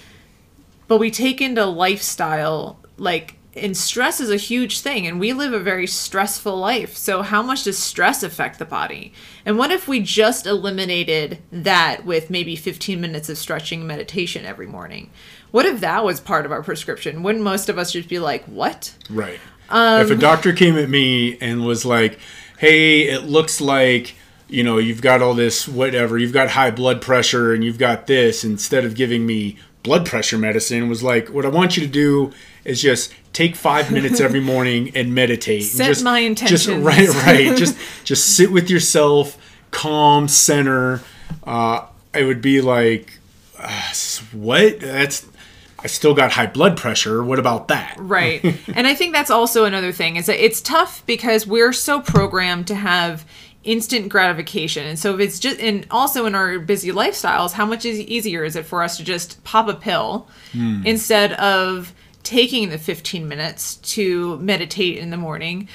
but we take into lifestyle like and stress is a huge thing and we live a very stressful life so how much does stress affect the body? And what if we just eliminated that with maybe 15 minutes of stretching and meditation every morning? What if that was part of our prescription? Wouldn't most of us just be like what? Right. Um, if a doctor came at me and was like, "Hey, it looks like you know you've got all this whatever, you've got high blood pressure and you've got this," instead of giving me blood pressure medicine, was like, "What I want you to do is just take five minutes every morning and meditate. Set just, my intentions. Just right, right. just just sit with yourself, calm, center. Uh, it would be like, uh, what? That's I still got high blood pressure. What about that? Right. and I think that's also another thing is that it's tough because we're so programmed to have instant gratification. And so if it's just and also in our busy lifestyles, how much is easier is it for us to just pop a pill mm. instead of taking the 15 minutes to meditate in the morning?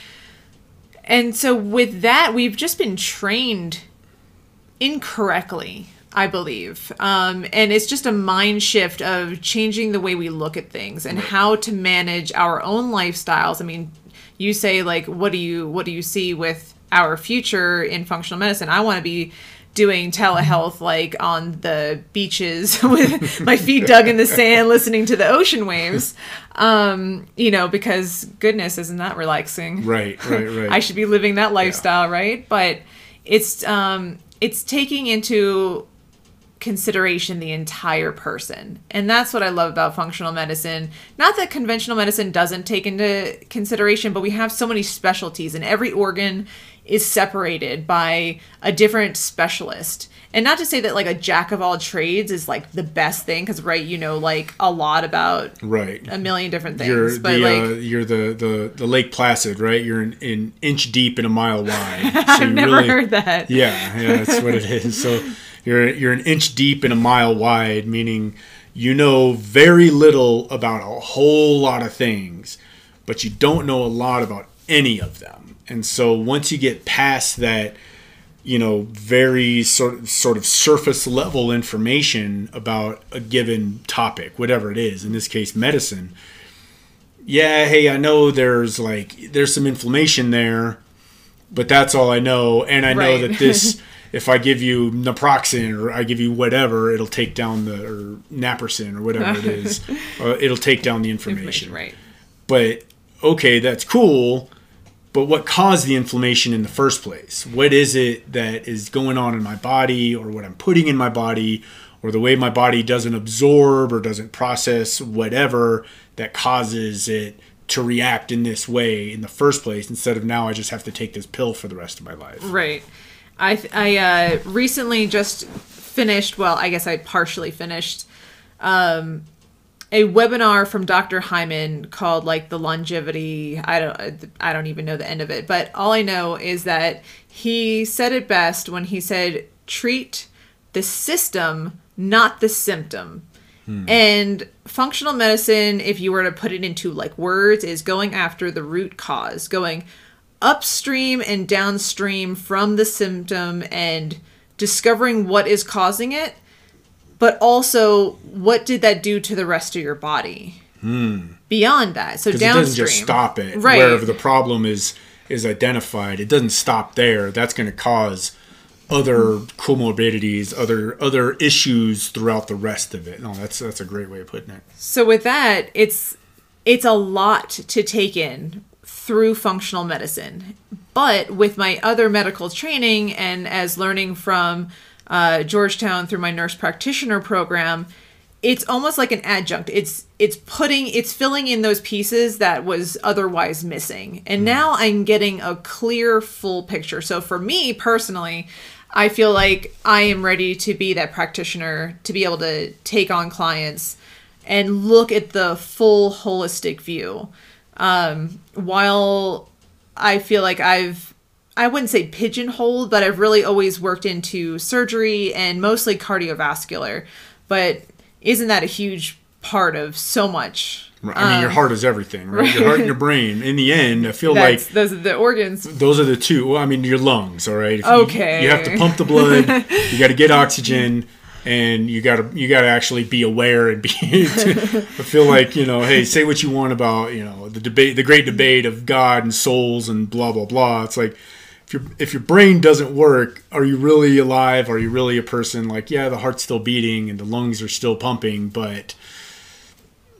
And so with that, we've just been trained incorrectly I believe. Um, and it's just a mind shift of changing the way we look at things and how to manage our own lifestyles. I mean, you say like, what do you what do you see with our future in functional medicine? I want to be doing telehealth like on the beaches with my feet dug in the sand listening to the ocean waves um you know because goodness isn't that relaxing right right right i should be living that lifestyle yeah. right but it's um it's taking into consideration the entire person. And that's what I love about functional medicine. Not that conventional medicine doesn't take into consideration, but we have so many specialties and every organ is separated by a different specialist. And not to say that like a jack of all trades is like the best thing cuz right you know like a lot about right. a million different things you're but the, like uh, you're the, the the Lake Placid right? You're an, an inch deep and a mile wide. So I've never really, heard that. Yeah yeah that's what it is. So you're you're an inch deep and a mile wide, meaning you know very little about a whole lot of things, but you don't know a lot about any of them. And so once you get past that, you know, very sort of, sort of surface level information about a given topic, whatever it is, in this case medicine. Yeah, hey, I know there's like there's some inflammation there, but that's all I know and I know that this if I give you naproxen or I give you whatever, it'll take down the or naproxen or whatever it is. Uh, it'll take down the information. information. Right. But okay, that's cool. But what caused the inflammation in the first place? What is it that is going on in my body, or what I'm putting in my body, or the way my body doesn't absorb or doesn't process whatever that causes it to react in this way in the first place? Instead of now, I just have to take this pill for the rest of my life. Right. I I uh, recently just finished. Well, I guess I partially finished um, a webinar from Dr. Hyman called like the longevity. I don't I don't even know the end of it, but all I know is that he said it best when he said treat the system, not the symptom. Hmm. And functional medicine, if you were to put it into like words, is going after the root cause, going upstream and downstream from the symptom and discovering what is causing it, but also what did that do to the rest of your body hmm. beyond that. So downstream, it doesn't just stop it. Right. Wherever the problem is is identified, it doesn't stop there. That's going to cause other comorbidities, other other issues throughout the rest of it. No, that's that's a great way of putting it. So with that, it's it's a lot to take in through functional medicine. But with my other medical training and as learning from uh, Georgetown through my nurse practitioner program, it's almost like an adjunct. It's it's putting it's filling in those pieces that was otherwise missing. And now I'm getting a clear full picture. So for me personally, I feel like I am ready to be that practitioner to be able to take on clients and look at the full holistic view. Um, while I feel like I've I wouldn't say pigeonholed, but I've really always worked into surgery and mostly cardiovascular. But isn't that a huge part of so much? I mean, your heart is everything, right? Your heart and your brain. In the end, I feel like those are the organs. those are the two. Well, I mean, your lungs, all right. If you- Okay. You, have to pump the blood. you got to get oxygen, and you got to you got to actually be aware and be. I feel like you know, hey, say what you want about you know the debate, the great debate of God and souls and blah blah blah. It's like. If your, if your brain doesn't work, are you really alive? Are you really a person? Like, yeah, the heart's still beating and the lungs are still pumping, but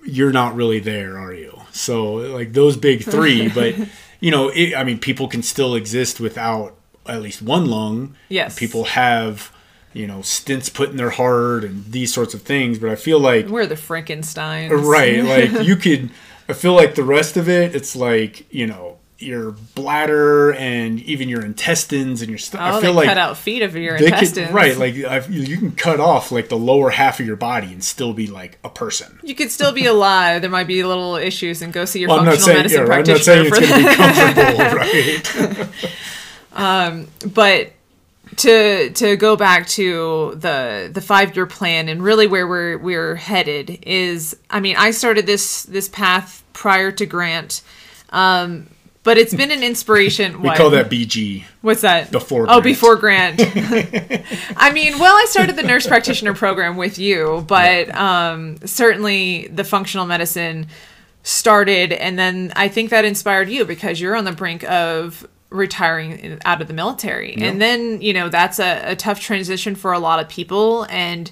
you're not really there, are you? So like those big three, but you know, it, I mean, people can still exist without at least one lung. Yes. people have you know stents put in their heart and these sorts of things, but I feel like We're the Frankenstein, right, like you could. I feel like the rest of it, it's like you know your bladder and even your intestines and your stuff. Oh, I feel they like cut out feet of your intestines. could right like I've, you can cut off like the lower half of your body and still be like a person. You could still be alive. There might be little issues, and go see your Well, functional saying medicine yeah, I'm not practitioner saying it's for going to be comfortable, right? but to to go back to the the five year plan and really where we're we're headed is I mean I started this this path prior to Grant, um, but it's been an inspiration. We what? call that BG. What's that? Before Oh, Grant. before Grant. I mean, well, I started the nurse practitioner program with you, but um, certainly the functional medicine started, and then I think that inspired you because you're on the brink of retiring out of the military, and then you know that's a, a tough transition for a lot of people, and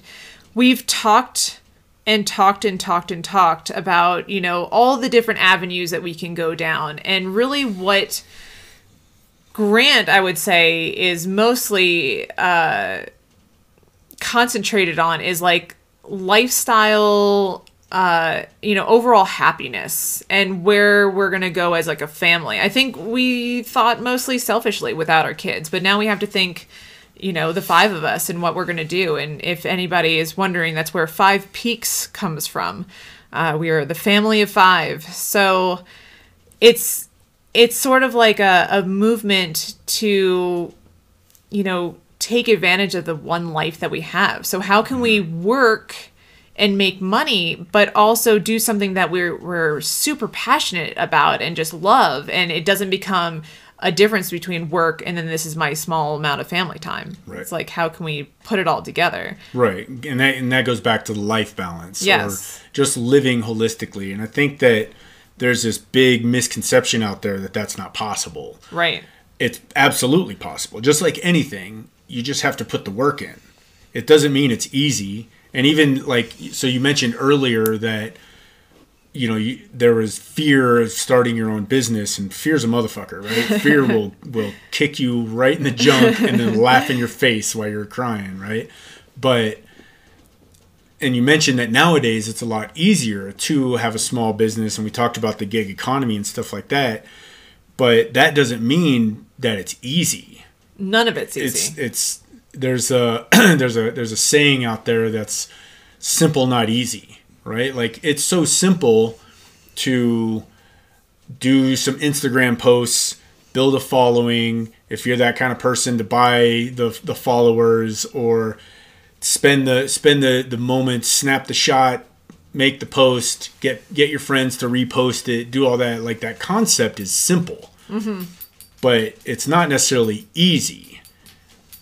we've talked and talked and talked and talked about you know all the different avenues that we can go down. And really what grant i would say is mostly uh concentrated on is like lifestyle uh you know overall happiness and where we're going to go as like a family. I think we thought mostly selfishly without our kids but now we have to think you know the five of us and what we're going to do. And if anybody is wondering that's where five peaks comes from. Uh, we are the family of five. So it's it's sort of like a, a movement to you know take advantage of the one life that we have. So how can we work and make money but also do something that we're we're super passionate about and just love? And it doesn't become a difference between work and then this is my small amount of family time Right. it's like how can we put it all together Right, and that and that goes back to the life balance Yes. or just living holistically. And I think that there's this big misconception out there that that's not possible. right It's absolutely possible. Just like anything, you just have to put the work in. It doesn't mean it's easy. And even like so you mentioned earlier that you know you, there was fear of starting your own business and fear's a motherfucker right? Fear will will kick you right in the junk and then laugh in your face while you're crying right? But and you mentioned that nowadays it's a lot easier to have a small business and we talked about the gig economy and stuff like that but that doesn't mean that it's easy. None of it's it's easy. it's there's a there's a there's a saying out there that's simple not easy right like it's so simple to do some instagram posts build a following if you're that kind of person to buy the the followers or spend the spend the the moment snap the shot make the post get get your friends to repost it do all that like that concept is simple but it's not necessarily easy.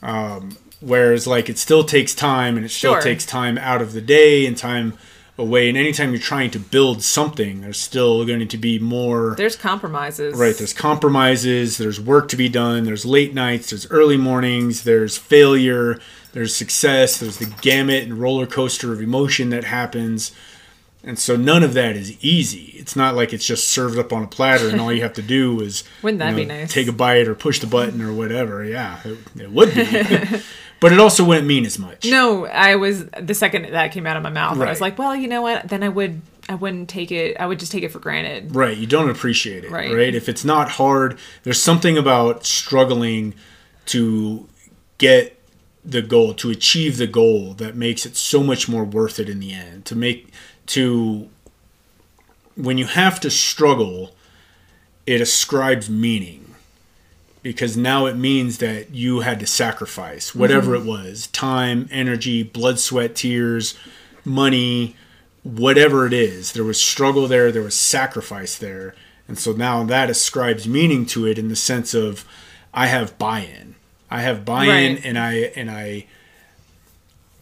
Um, whereas, like, it still takes time, and it still Sure. takes time out of the day and time away. And anytime you're trying to build something, there's still going to be more. there's compromises Right, there's compromises, there's work to be done, there's late nights, there's early mornings, there's failure, there's success, there's the gamut and roller coaster of emotion that happens. And so none of that is easy. It's not like it's just served up on a platter and all you have to do is Wouldn't that you be nice? Take a bite or push the button or whatever. Yeah, it, it would be. But it also wouldn't mean as much. No, I was the second that came out of my mouth. I was like, well, you know what? Then I would I wouldn't take it. I would just take it for granted. Right, you don't appreciate it. Right. Right. If it's not hard, there's something about struggling to get the goal, to achieve the goal that makes it so much more worth it in the end. To make to when you have to struggle, it ascribes meaning. Because now it means that you had to sacrifice whatever mm-hmm. it was time, energy, blood, sweat, tears, money, whatever it is. There was struggle there, there was sacrifice there. And so now that ascribes meaning to it in the sense of I have buy-in. I have buy-in Right. and I and I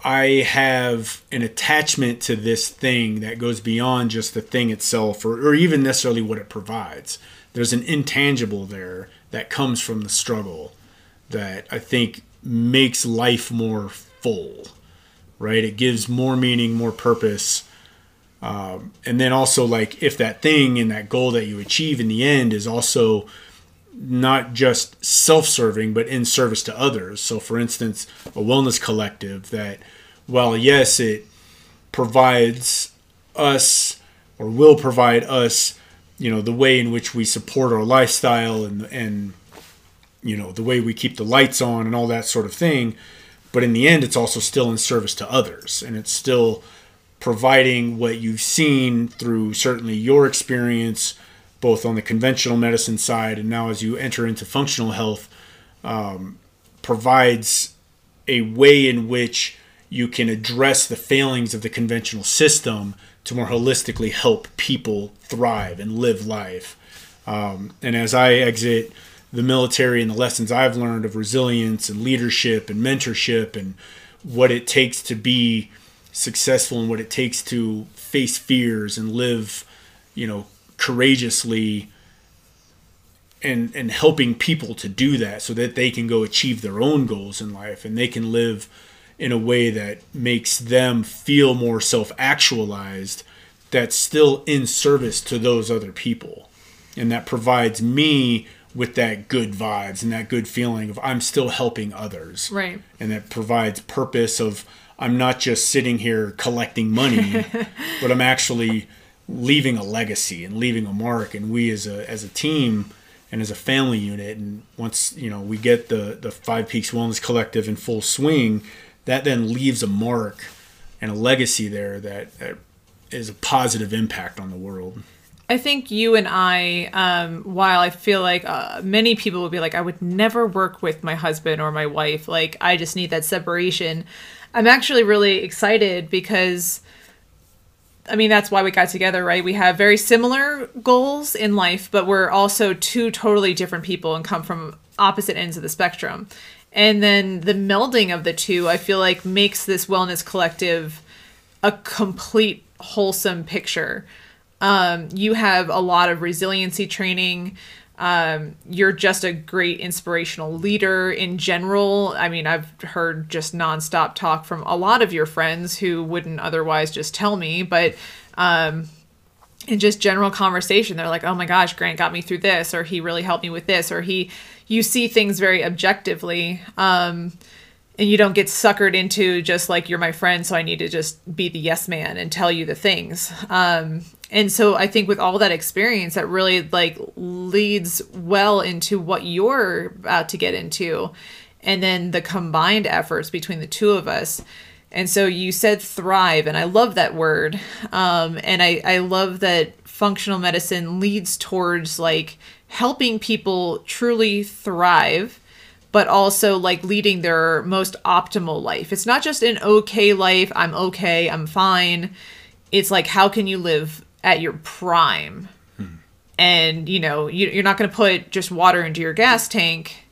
I have an attachment to this thing that goes beyond just the thing itself or, or even necessarily what it provides. There's an intangible there that comes from the struggle that I think makes life more full, right? It gives more meaning, more purpose. Um, and then also, like, if that thing and that goal that you achieve in the end is also not just self-serving but in service to others so for instance a wellness collective that while yes it provides us or will provide us you know the way in which we support our lifestyle and and you know the way we keep the lights on and all that sort of thing. But in the end it's also still in service to others and it's still providing what you've seen through certainly your experience both on the conventional medicine side and now as you enter into functional health um, provides a way in which you can address the failings of the conventional system to more holistically help people thrive and live life. Um, and as I exit the military and the lessons I've learned of resilience and leadership and mentorship and what it takes to be successful and what it takes to face fears and live, you know, courageously and and helping people to do that so that they can go achieve their own goals in life and they can live in a way that makes them feel more self-actualized that's still in service to those other people and that provides me with that good vibes and that good feeling of I'm still helping others Right. and that provides purpose of I'm not just sitting here collecting money, but I'm actually leaving a legacy and leaving a mark. And we as a as a team and as a family unit, and once you know we get the the Five Peaks Wellness Collective in full swing, that then leaves a mark and a legacy there that, that is a positive impact on the world. I think you and I, um, while I feel like uh, many people would be like, I would never work with my husband or my wife. Like, I just need that separation. I'm actually really excited because, I mean, that's why we got together, right? We have very similar goals in life, but we're also two totally different people and come from opposite ends of the spectrum. And then the melding of the two, I feel like, makes this wellness collective a complete wholesome picture. Um, you have a lot of resiliency training. Um, you're just a great inspirational leader in general. I mean i've heard just nonstop talk from a lot of your friends who wouldn't otherwise just tell me but um, in just general conversation they're like oh my gosh grant got me through this or he really helped me with this or he you see things very objectively um, and you don't get suckered into just like you're my friend so i need to just be the yes man and tell you the things um, and so i think with all that experience that really like leads well into what you're about to get into and then the combined efforts between the two of us and so you said thrive and i love that word um, and I, I love that functional medicine leads towards like helping people truly thrive but also like leading their most optimal life. It's not just an okay life, I'm okay, I'm fine. It's like how can you live at your prime? And you know, you, you're not going to put just water into your gas tank,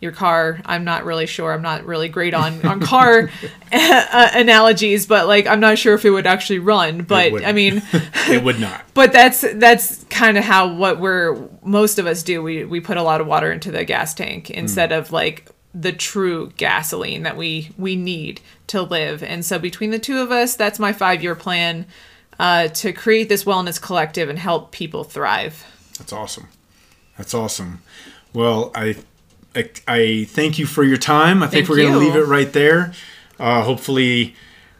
your car. I'm not really sure. I'm not really great on on car uh, analogies, but like I'm not sure if it would actually run. But. I mean, It would not. but that's that's kind of how what we're most of us do we we put a lot of water into the gas tank instead of like the true gasoline that we we need to live and so between the two of us that's my five year plan uh, to create this wellness collective and help people thrive That's awesome. That's awesome. Well, I I, I thank you for your time. I think Thank we're going to leave it right there. Uh, hopefully,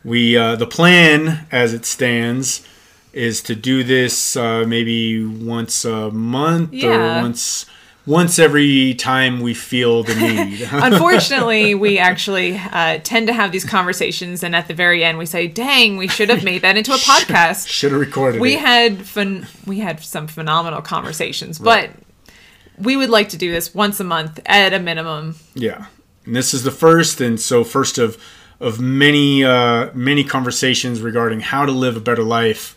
we uh, the plan as it stands is to do this uh, maybe once a month Yeah. or once once every time we feel the need. Unfortunately, we actually uh, tend to have these conversations, and at the very end, we say, "Dang, we should have made that into a podcast." Should have recorded we it. had fun. We had some phenomenal conversations, but we would like to do this once a month at a minimum. Yeah, and this is the first, and so first of of many uh, many conversations regarding how to live a better life,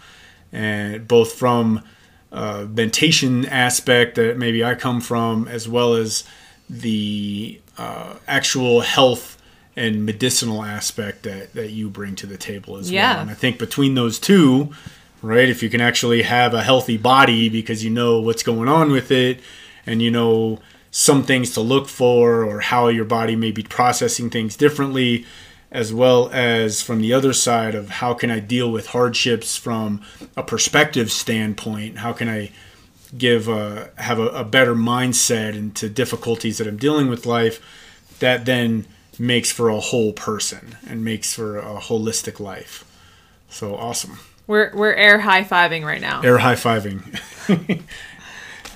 and both from uh, mentation aspect that maybe I come from, as well as the uh, actual health and medicinal aspect that, that you bring to the table as Yeah. well. And I think between those two, right, if you can actually have a healthy body because you know what's going on with it and you know some things to look for or how your body may be processing things differently as well as from the other side of how can I deal with hardships from a perspective standpoint how can I give a, have a, a better mindset into difficulties that I'm dealing with life that then makes for a whole person and makes for a holistic life so awesome We're we're air high fiving right now. air high fiving.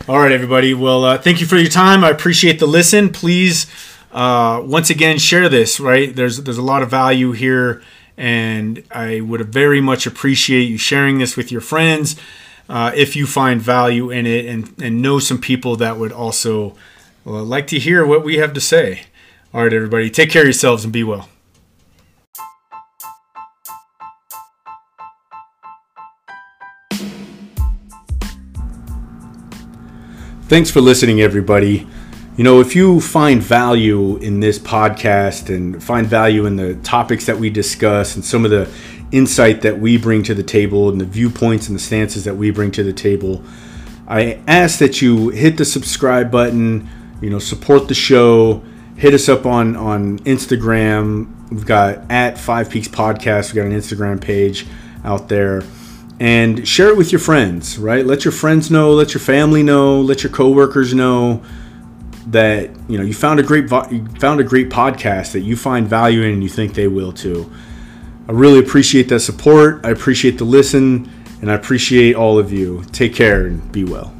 All right, everybody. Well, uh, thank you for your time. I appreciate the listen. Please, uh, once again, share this. Right there's there's a lot of value here, and I would very much appreciate you sharing this with your friends uh, if you find value in it, and and know some people that would also uh, like to hear what we have to say. All right, everybody. Take care of yourselves and be well. Thanks for listening, everybody. You know, if you find value in this podcast and find value in the topics that we discuss and some of the insight that we bring to the table and the viewpoints and the stances that we bring to the table, I ask that you hit the subscribe button, you know, support the show, hit us up on on Instagram. We've got at Five Peaks Podcast. We've got an Instagram page out there. And share it with your friends, right? Let your friends know, let your family know, let your coworkers know that you know you found a great you found a great podcast that you find value in and you think they will too. I really appreciate that support. I appreciate the listen and I appreciate all of you. Take care and be well.